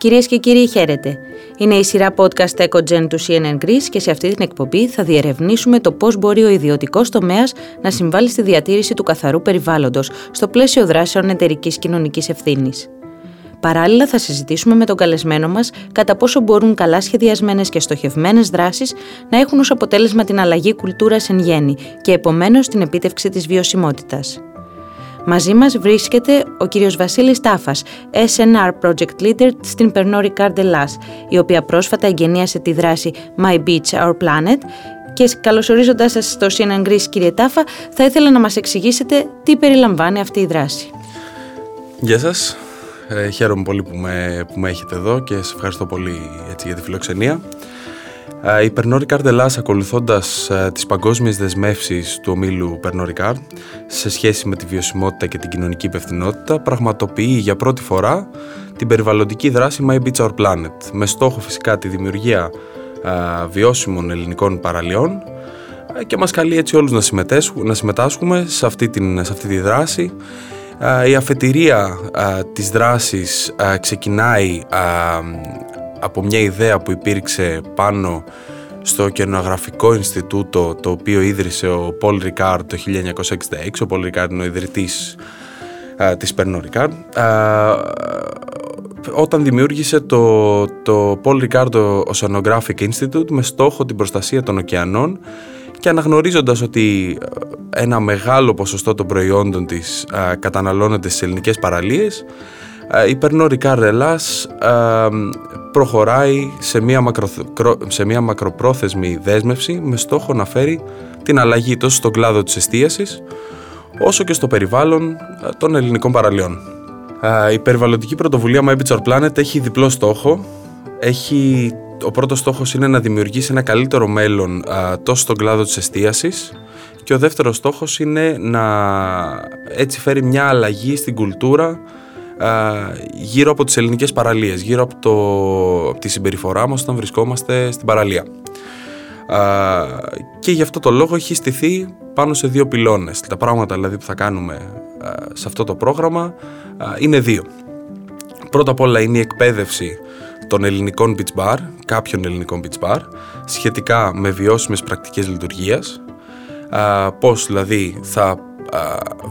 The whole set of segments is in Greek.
Κυρίες και κύριοι, χαίρετε. Είναι η σειρά podcast EcoGen του CNN Greece και σε αυτή την εκπομπή θα διερευνήσουμε το πώς μπορεί ο ιδιωτικός τομέας να συμβάλλει στη διατήρηση του καθαρού περιβάλλοντος στο πλαίσιο δράσεων εταιρικής κοινωνικής ευθύνης. Παράλληλα, θα συζητήσουμε με τον καλεσμένο μας κατά πόσο μπορούν καλά σχεδιασμένες και στοχευμένες δράσεις να έχουν ως αποτέλεσμα την αλλαγή κουλτούρας εν γέννη και επομένως την επίτευξη της βιωσιμότητας. Μαζί μας βρίσκεται ο κύριος Βασίλης Τάφας, SNR Project Leader στην Pernod Ricard η οποία πρόσφατα εγγενίασε τη δράση My Beach, Our Planet και καλωσορίζοντας σας στο CNN Greece κύριε Τάφα, θα ήθελα να μας εξηγήσετε τι περιλαμβάνει αυτή η δράση. Γεια σας, ε, χαίρομαι πολύ που με, που με έχετε εδώ και σας ευχαριστώ πολύ έτσι, για τη φιλοξενία. Ε, η Pernod Ricard Ελλάς ακολουθώντας ε, τις παγκόσμιες δεσμεύσεις του ομίλου Pernod Ricard σε σχέση με τη βιωσιμότητα και την κοινωνική υπευθυνότητα πραγματοποιεί για πρώτη φορά την περιβαλλοντική δράση My Beach Our Planet με στόχο φυσικά τη δημιουργία ε, βιώσιμων ελληνικών παραλιών και μας καλεί έτσι όλους να, να συμμετάσχουμε σε αυτή, την, σε αυτή τη δράση. Η αφετηρία της δράσης ξεκινάει από μια ιδέα που υπήρξε πάνω στο κενογραφικό Ινστιτούτο το οποίο ίδρυσε ο Πολ Ρικάρ το 1966. Ο Πολ Ρικάρ είναι ο ιδρυτής α, της Pernod Ricard. όταν δημιούργησε το, το Paul Ricard Oceanographic Institute με στόχο την προστασία των ωκεανών και αναγνωρίζοντας ότι ένα μεγάλο ποσοστό των προϊόντων της α, καταναλώνεται στις ελληνικές παραλίες η Pernod Ricard Ελλάς προχωράει σε μια, σε μια μακροπρόθεσμη δέσμευση με στόχο να φέρει την αλλαγή τόσο στον κλάδο της εστίασης όσο και στο περιβάλλον των ελληνικών παραλιών. Η περιβαλλοντική πρωτοβουλία My Beach Our Planet έχει διπλό στόχο. Έχει, ο πρώτος στόχος είναι να δημιουργήσει ένα καλύτερο μέλλον τόσο στον κλάδο της εστίασης και ο δεύτερος στόχος είναι να έτσι φέρει μια αλλαγή στην κουλτούρα γύρω από τις ελληνικές παραλίες, γύρω από, το, τη συμπεριφορά μας όταν βρισκόμαστε στην παραλία. Και γι' αυτό το λόγο έχει στηθεί πάνω σε δύο πυλώνες. Τα πράγματα δηλαδή που θα κάνουμε σε αυτό το πρόγραμμα είναι δύο. Πρώτα απ' όλα είναι η εκπαίδευση των ελληνικών beach bar, κάποιων ελληνικών beach bar, σχετικά με βιώσιμες πρακτικές λειτουργίας, πώς δηλαδή θα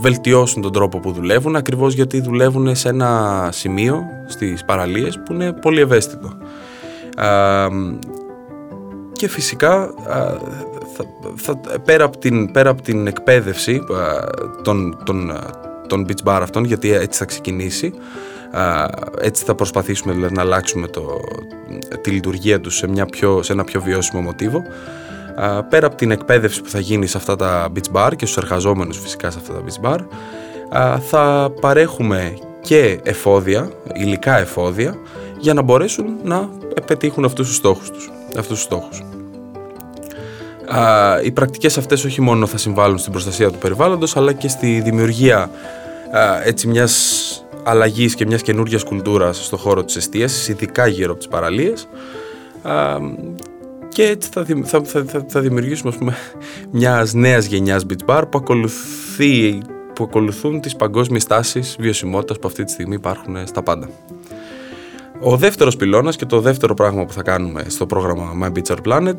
βελτιώσουν τον τρόπο που δουλεύουν ακριβώς γιατί δουλεύουν σε ένα σημείο στις παραλίες που είναι πολύ ευαίσθητο. Και φυσικά θα, θα, πέρα, από την, πέρα από την εκπαίδευση των, των, των beach bar αυτών γιατί έτσι θα ξεκινήσει έτσι θα προσπαθήσουμε δηλαδή, να αλλάξουμε το, τη λειτουργία τους σε, μια πιο, σε ένα πιο βιώσιμο μοτίβο πέρα από την εκπαίδευση που θα γίνει σε αυτά τα beach bar και στους εργαζόμενους φυσικά σε αυτά τα beach bar θα παρέχουμε και εφόδια, υλικά εφόδια για να μπορέσουν να πετύχουν αυτούς τους στόχους τους. Αυτούς τους στόχους. οι πρακτικές αυτές όχι μόνο θα συμβάλλουν στην προστασία του περιβάλλοντος αλλά και στη δημιουργία έτσι μιας αλλαγής και μιας καινούργιας κουλτούρας στον χώρο της εστίασης, ειδικά γύρω από τις παραλίες και έτσι θα, θα, θα, θα δημιουργήσουμε ας πούμε, μιας νέας γενιάς beach bar που, ακολουθεί, που ακολουθούν τις παγκόσμιες τάσεις βιωσιμότητας που αυτή τη στιγμή υπάρχουν στα πάντα. Ο δεύτερος πυλώνας και το δεύτερο πράγμα που θα κάνουμε στο πρόγραμμα My Beach Our Planet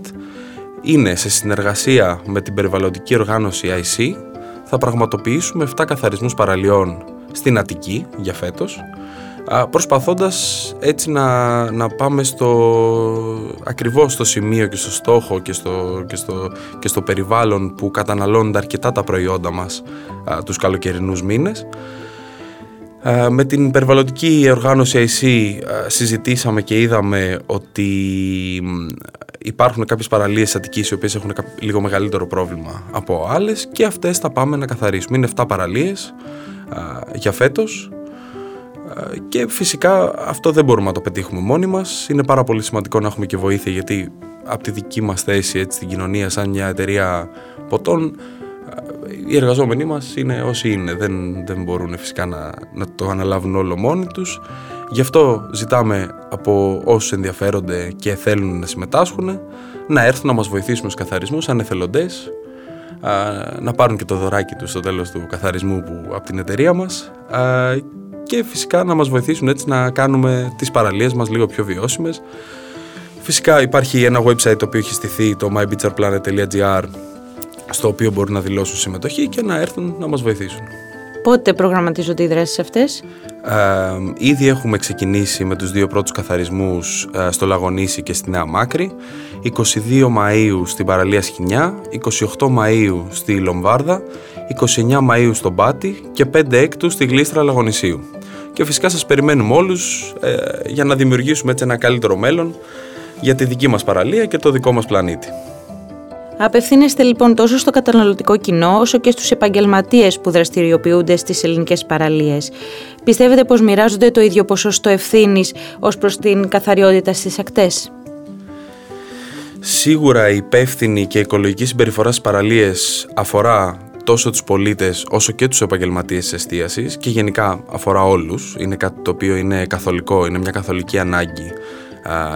είναι σε συνεργασία με την περιβαλλοντική οργάνωση IC θα πραγματοποιήσουμε 7 καθαρισμούς παραλιών στην Αττική για φέτος προσπαθώντας έτσι να, να πάμε στο ακριβώς στο σημείο και στο στόχο και στο, και στο, και στο περιβάλλον που καταναλώνονται αρκετά τα προϊόντα μας α, τους καλοκαιρινούς μήνες. με την περιβαλλοντική οργάνωση IC συζητήσαμε και είδαμε ότι υπάρχουν κάποιες παραλίες Αττικής οι οποίες έχουν λίγο μεγαλύτερο πρόβλημα από άλλες και αυτές θα πάμε να καθαρίσουμε. Είναι 7 παραλίες για φέτος και φυσικά αυτό δεν μπορούμε να το πετύχουμε μόνοι μας. Είναι πάρα πολύ σημαντικό να έχουμε και βοήθεια γιατί από τη δική μας θέση έτσι, στην κοινωνία σαν μια εταιρεία ποτών οι εργαζόμενοι μας είναι όσοι είναι. Δεν, δεν μπορούν φυσικά να, να το αναλάβουν όλο μόνοι τους. Γι' αυτό ζητάμε από όσους ενδιαφέρονται και θέλουν να συμμετάσχουν να έρθουν να μας βοηθήσουν στους καθαρισμούς σαν εθελοντές να πάρουν και το δωράκι τους στο τέλος του καθαρισμού που, από την εταιρεία μας και φυσικά να μας βοηθήσουν έτσι να κάνουμε τις παραλίες μας λίγο πιο βιώσιμες. Φυσικά υπάρχει ένα website το οποίο έχει στηθεί το mybeacharplanet.gr στο οποίο μπορούν να δηλώσουν συμμετοχή και να έρθουν να μας βοηθήσουν. Πότε προγραμματίζονται οι δράσεις αυτές; Ε, ήδη έχουμε ξεκινήσει με τους δύο πρώτους καθαρισμούς ε, στο Λαγονίσι και στη Νέα Μάκρη 22 Μαΐου στην παραλία Σχοινιά 28 Μαΐου στη Λομβάρδα 29 Μαΐου στον Πάτη και 5 Έκτου στη Γλίστρα Λαγονισίου και φυσικά σας περιμένουμε όλους ε, για να δημιουργήσουμε έτσι ένα καλύτερο μέλλον για τη δική μας παραλία και το δικό μας πλανήτη. Απευθύνεστε λοιπόν τόσο στο καταναλωτικό κοινό όσο και στους επαγγελματίες που δραστηριοποιούνται στις ελληνικές παραλίες. Πιστεύετε πως μοιράζονται το ίδιο ποσοστό ευθύνης ως προς την καθαριότητα στις ακτές; Σίγουρα η υπεύθυνη και οικολογική συμπεριφορά στις παραλίες αφορά τόσο τους πολίτες όσο και τους επαγγελματίες της εστίασης και γενικά αφορά όλους. Είναι κάτι το οποίο είναι καθολικό, είναι μια καθολική ανάγκη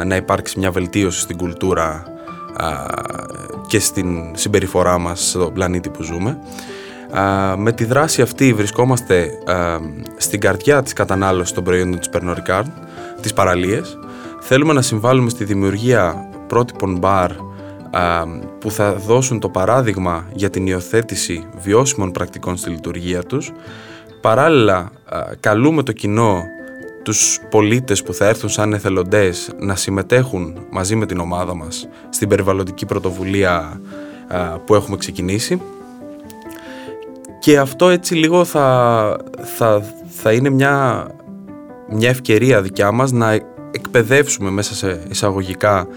να υπάρξει μια βελτίωση στην κουλτούρα και στην συμπεριφορά μας στον πλανήτη που ζούμε. Με τη δράση αυτή βρισκόμαστε στην καρδιά της κατανάλωσης των προϊόντων της Pernod Ricard, τις παραλίες. Θέλουμε να συμβάλλουμε στη δημιουργία πρότυπων μπαρ που θα δώσουν το παράδειγμα για την υιοθέτηση βιώσιμων πρακτικών στη λειτουργία τους. Παράλληλα, καλούμε το κοινό τους πολίτες που θα έρθουν σαν εθελοντές να συμμετέχουν μαζί με την ομάδα μας στην περιβαλλοντική πρωτοβουλία που έχουμε ξεκινήσει και αυτό έτσι λίγο θα, θα, θα είναι μια, μια ευκαιρία δικιά μας να εκπαιδεύσουμε μέσα σε εισαγωγικά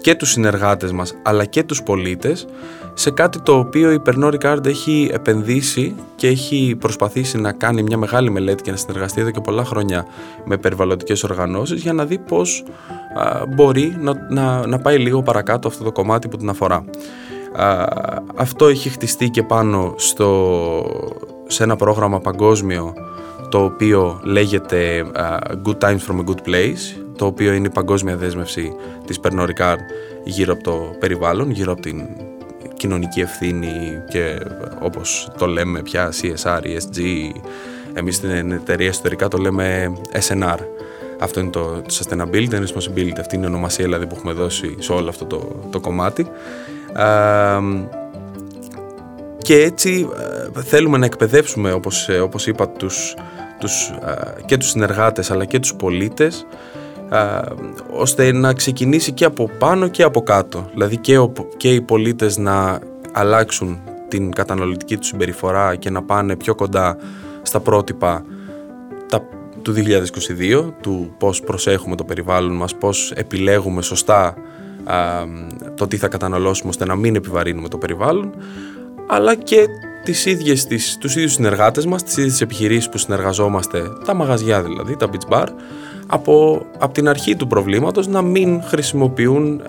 και τους συνεργάτες μας αλλά και τους πολίτες σε κάτι το οποίο η Pernod Ricard έχει επενδύσει και έχει προσπαθήσει να κάνει μια μεγάλη μελέτη και να συνεργαστεί εδώ και πολλά χρόνια με περιβαλλοντικές οργανώσεις για να δει πώς μπορεί να, να, να πάει λίγο παρακάτω αυτό το κομμάτι που την αφορά. αυτό έχει χτιστεί και πάνω στο, σε ένα πρόγραμμα παγκόσμιο το οποίο λέγεται Good Times from a Good Place το οποίο είναι η παγκόσμια δέσμευση της Pernod Ricard γύρω από το περιβάλλον, γύρω από την κοινωνική ευθύνη και όπως το λέμε πια CSR, ESG, εμείς στην εταιρεία ιστορικά το λέμε SNR. Αυτό είναι το Sustainability and Responsibility, αυτή είναι η ονομασία δηλαδή που έχουμε δώσει σε όλο αυτό το, το κομμάτι. και έτσι ε, θέλουμε να εκπαιδεύσουμε, όπως, ε, όπως είπα, τους, τους, ε, και τους συνεργάτες αλλά και τους πολίτες ώστε να ξεκινήσει και από πάνω και από κάτω. Δηλαδή και, ο, και οι πολίτες να αλλάξουν την καταναλωτική τους συμπεριφορά και να πάνε πιο κοντά στα πρότυπα τα, του 2022, του πώς προσέχουμε το περιβάλλον μας, πώς επιλέγουμε σωστά το τι θα καταναλώσουμε ώστε να μην επιβαρύνουμε το περιβάλλον, αλλά και τις ίδιες, τις, τους ίδιους συνεργάτες μας, τις ίδιες επιχειρήσεις που συνεργαζόμαστε, τα μαγαζιά δηλαδή, τα beach bar, από, από την αρχή του προβλήματος να μην χρησιμοποιούν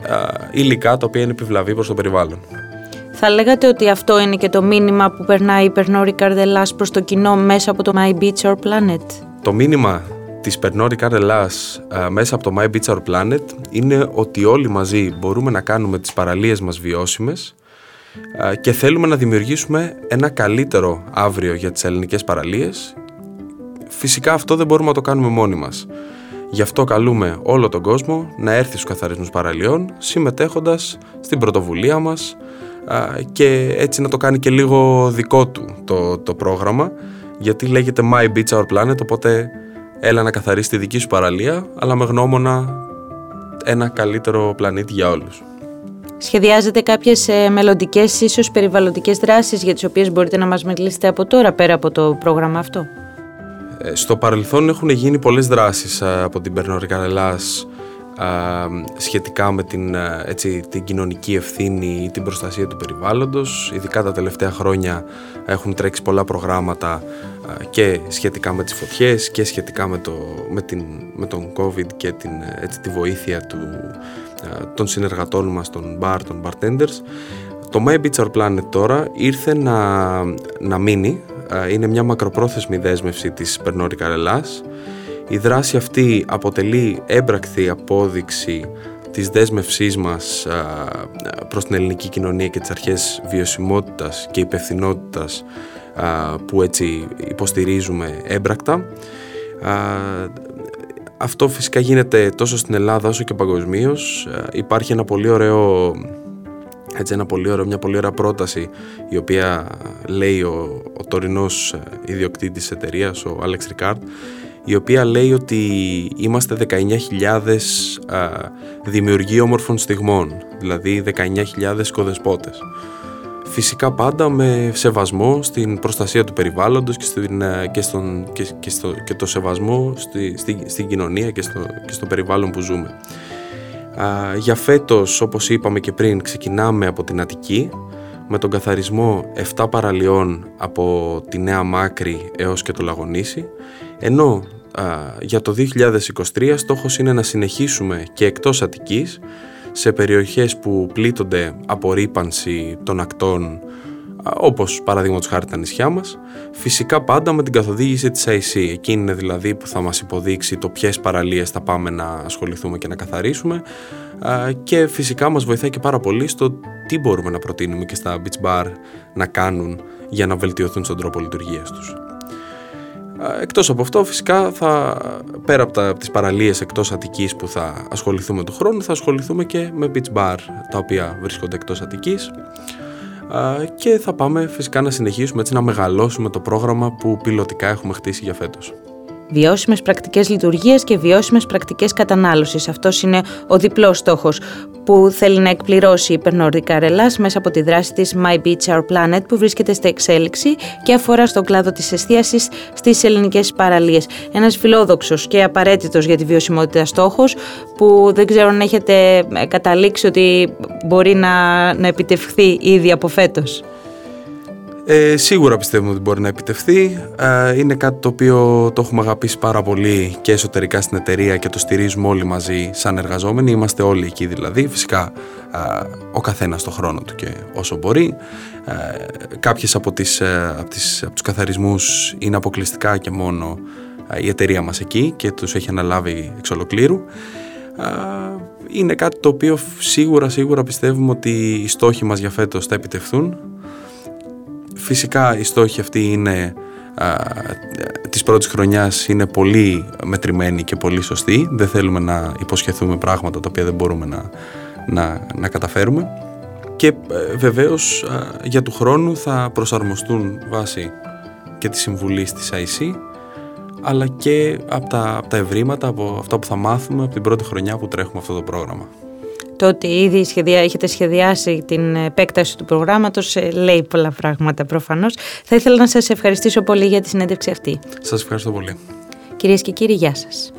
υλικά τα οποία είναι επιβλαβή προς το περιβάλλον. Θα λέγατε ότι αυτό είναι και το μήνυμα που περνάει η Περνόρη Καρδελάς προς το κοινό μέσα από το My Beach Our Planet; Το μήνυμα της Περνόρη Καρδελάς μέσα από το My Beach Our Planet είναι ότι όλοι μαζί μπορούμε να κάνουμε τις παραλίες μας βιώσιμες και θέλουμε να δημιουργήσουμε ένα καλύτερο αύριο για τις ελληνικές παραλίες. Φυσικά αυτό δεν μπορούμε να το κάνουμε μόνοι μας. Γι' αυτό καλούμε όλο τον κόσμο να έρθει στους καθαρισμούς παραλιών συμμετέχοντας στην πρωτοβουλία μας και έτσι να το κάνει και λίγο δικό του το, το πρόγραμμα γιατί λέγεται My Beach Our Planet οπότε έλα να καθαρίσεις τη δική σου παραλία αλλά με γνώμονα ένα καλύτερο πλανήτη για όλους. Σχεδιάζετε κάποιες ε, μελλοντικές ίσως περιβαλλοντικές δράσεις για τις οποίες μπορείτε να μας μιλήσετε από τώρα πέρα από το πρόγραμμα αυτό; Ε, στο παρελθόν έχουν γίνει πολλές δράσεις ε, από την Περνορικά Ελλάς σχετικά με την, έτσι, την κοινωνική ευθύνη ή την προστασία του περιβάλλοντος. Ειδικά τα τελευταία χρόνια έχουν τρέξει πολλά προγράμματα και σχετικά με τις φωτιές και σχετικά με, το, με, την, με τον COVID και την, έτσι, τη βοήθεια του, των συνεργατών μας, των bar, των bartenders. Το My Beach Our Planet τώρα ήρθε να, να μείνει. Είναι μια μακροπρόθεσμη δέσμευση της Περνόρη Καρελάς η δράση αυτή αποτελεί έμπρακτη απόδειξη της δέσμευσής μας προς την ελληνική κοινωνία και τις αρχές βιωσιμότητας και υπευθυνότητας που έτσι υποστηρίζουμε έμπρακτα. Αυτό φυσικά γίνεται τόσο στην Ελλάδα όσο και παγκοσμίως. Υπάρχει ένα πολύ ωραίο έτσι ένα πολύ ωραίο, μια πολύ ωραία πρόταση η οποία λέει ο, ο τωρινός ιδιοκτήτης της εταιρείας, ο Alex Ρικάρντ η οποία λέει ότι είμαστε 19.000 δημιουργοί όμορφων στιγμών, δηλαδή 19.000 κοδεσπότες. Φυσικά πάντα με σεβασμό στην προστασία του περιβάλλοντος και, στην, και, στον, και, και, στο, και το σεβασμό στη, στη, στην κοινωνία και στο, και στο περιβάλλον που ζούμε. Α, για φέτος, όπως είπαμε και πριν, ξεκινάμε από την Αττική με τον καθαρισμό 7 παραλιών από τη Νέα Μάκρη έως και το Λαγονίσι ενώ για το 2023 στόχος είναι να συνεχίσουμε και εκτός Αττικής σε περιοχές που πλήττονται από ρήπανση των ακτών όπως παραδείγματο χάρη τα νησιά μας φυσικά πάντα με την καθοδήγηση της IC εκείνη είναι δηλαδή που θα μας υποδείξει το ποιες παραλίες θα πάμε να ασχοληθούμε και να καθαρίσουμε και φυσικά μας βοηθάει και πάρα πολύ στο τι μπορούμε να προτείνουμε και στα beach bar να κάνουν για να βελτιωθούν στον τρόπο λειτουργίας τους. Εκτός από αυτό φυσικά θα, πέρα από, τα, από τις παραλίες εκτός Αττικής που θα ασχοληθούμε του χρόνου θα ασχοληθούμε και με beach bar τα οποία βρίσκονται εκτός Αττικής. Και θα πάμε φυσικά να συνεχίσουμε έτσι να μεγαλώσουμε το πρόγραμμα που πιλωτικά έχουμε χτίσει για φέτος βιώσιμες πρακτικές λειτουργίας και βιώσιμες πρακτικές κατανάλωσης. Αυτός είναι ο διπλός στόχος που θέλει να εκπληρώσει η Περνόρδικα Ρελά μέσα από τη δράση της My Beach Our Planet που βρίσκεται στα εξέλιξη και αφορά στον κλάδο της εστίασης στις ελληνικές παραλίες. Ένας φιλόδοξος και απαραίτητος για τη βιωσιμότητα στόχος που δεν ξέρω αν έχετε καταλήξει ότι μπορεί να, να επιτευχθεί ήδη από φέτος. Ε, σίγουρα πιστεύουμε ότι μπορεί να επιτευχθεί. Ε, είναι κάτι το οποίο το έχουμε αγαπήσει πάρα πολύ και εσωτερικά στην εταιρεία και το στηρίζουμε όλοι μαζί σαν εργαζόμενοι. Είμαστε όλοι εκεί δηλαδή. Φυσικά ε, ο καθένας το χρόνο του και όσο μπορεί. Ε, κάποιες από, τις, ε, από, τις, από τους καθαρισμούς είναι αποκλειστικά και μόνο η εταιρεία μας εκεί και τους έχει αναλάβει εξ ολοκλήρου. Είναι κάτι το οποίο σίγουρα σίγουρα πιστεύουμε ότι οι στόχοι μας για φέτος θα επιτευχθούν Φυσικά οι στόχοι αυτοί είναι α, της πρώτης χρονιάς είναι πολύ μετρημένοι και πολύ σωστοί. Δεν θέλουμε να υποσχεθούμε πράγματα τα οποία δεν μπορούμε να, να, να καταφέρουμε. Και ε, βεβαίως για του χρόνου θα προσαρμοστούν βάσει και της συμβουλής της IC αλλά και από τα, από τα ευρήματα, από αυτά που θα μάθουμε από την πρώτη χρονιά που τρέχουμε αυτό το πρόγραμμα. Το ότι ήδη σχεδιά, έχετε σχεδιάσει την επέκταση του προγράμματος ε, λέει πολλά πράγματα προφανώς. Θα ήθελα να σας ευχαριστήσω πολύ για τη συνέντευξη αυτή. Σας ευχαριστώ πολύ. Κυρίες και κύριοι, γεια σας.